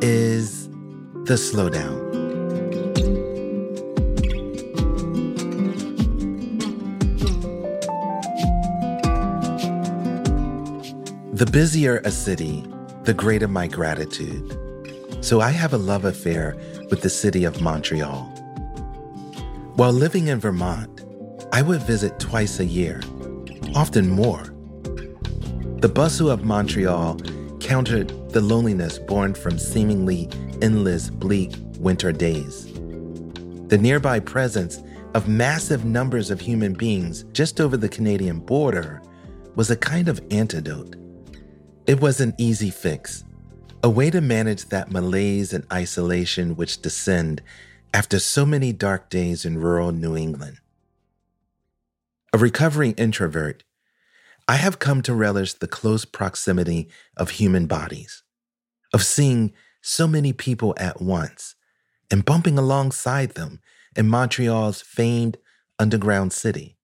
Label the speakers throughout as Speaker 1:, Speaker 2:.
Speaker 1: is The Slowdown. The busier a city, the greater my gratitude. So I have a love affair with the city of Montreal. While living in Vermont, I would visit twice a year, often more. The bustle of Montreal countered the loneliness born from seemingly endless, bleak winter days. The nearby presence of massive numbers of human beings just over the Canadian border was a kind of antidote. It was an easy fix, a way to manage that malaise and isolation which descend after so many dark days in rural New England. A recovering introvert, I have come to relish the close proximity of human bodies, of seeing so many people at once and bumping alongside them in Montreal's famed underground city.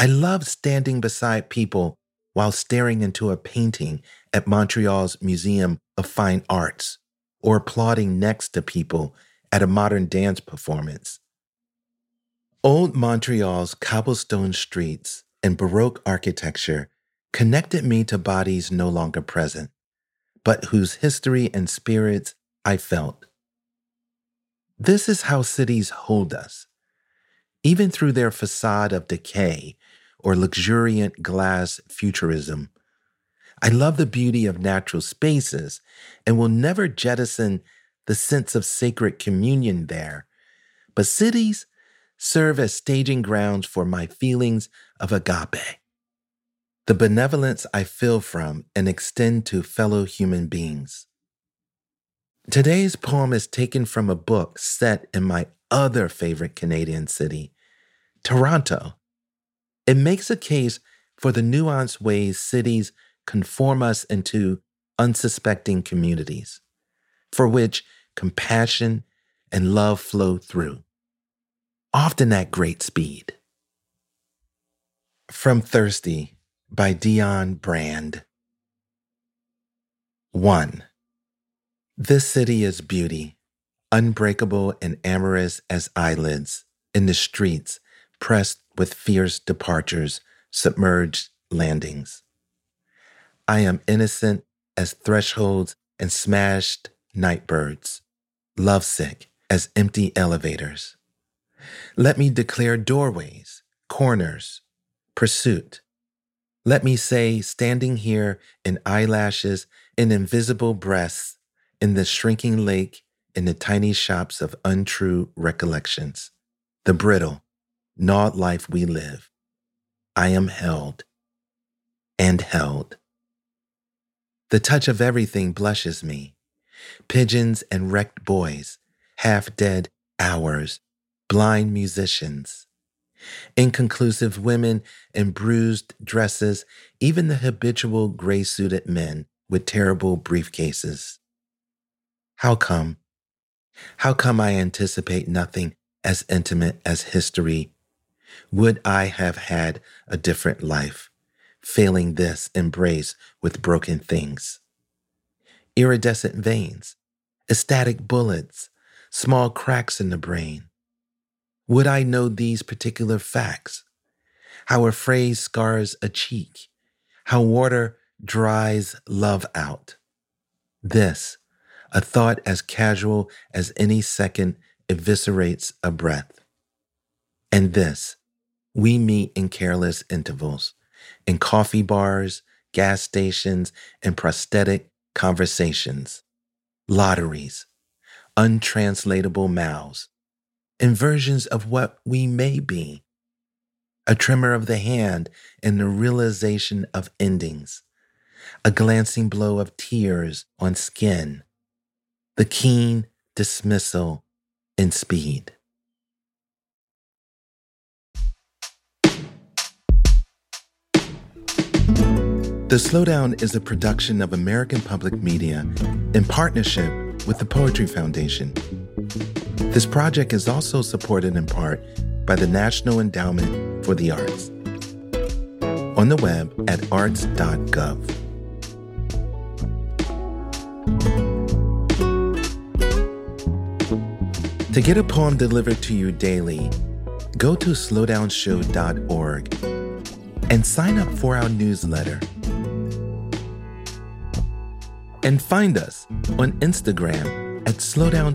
Speaker 1: I love standing beside people while staring into a painting at Montreal's Museum of Fine Arts or applauding next to people at a modern dance performance. Old Montreal's cobblestone streets and Baroque architecture connected me to bodies no longer present, but whose history and spirits I felt. This is how cities hold us. Even through their facade of decay or luxuriant glass futurism. I love the beauty of natural spaces and will never jettison the sense of sacred communion there. But cities serve as staging grounds for my feelings of agape, the benevolence I feel from and extend to fellow human beings. Today's poem is taken from a book set in my other favorite Canadian city, Toronto. It makes a case for the nuanced ways cities conform us into unsuspecting communities, for which compassion and love flow through, often at great speed. From Thirsty by Dionne Brand. 1. This city is beauty, unbreakable and amorous as eyelids in the streets pressed with fierce departures, submerged landings. I am innocent as thresholds and smashed nightbirds, lovesick as empty elevators. Let me declare doorways, corners, pursuit. Let me say, standing here in eyelashes, in invisible breasts, in the shrinking lake, in the tiny shops of untrue recollections, the brittle, gnawed life we live. I am held and held. The touch of everything blushes me pigeons and wrecked boys, half dead hours, blind musicians, inconclusive women in bruised dresses, even the habitual gray suited men with terrible briefcases. How come? How come I anticipate nothing as intimate as history would I have had a different life, failing this embrace with broken things? Iridescent veins, ecstatic bullets, small cracks in the brain. Would I know these particular facts? How a phrase scars a cheek, how water dries love out. This, a thought as casual as any second, eviscerates a breath. And this, we meet in careless intervals, in coffee bars, gas stations, and prosthetic conversations, lotteries, untranslatable mouths, and versions of what we may be. A tremor of the hand and the realization of endings, a glancing blow of tears on skin, the keen dismissal and speed. The Slowdown is a production of American Public Media in partnership with the Poetry Foundation. This project is also supported in part by the National Endowment for the Arts. On the web at arts.gov. To get a poem delivered to you daily, go to slowdownshow.org and sign up for our newsletter. And find us on Instagram at Slowdown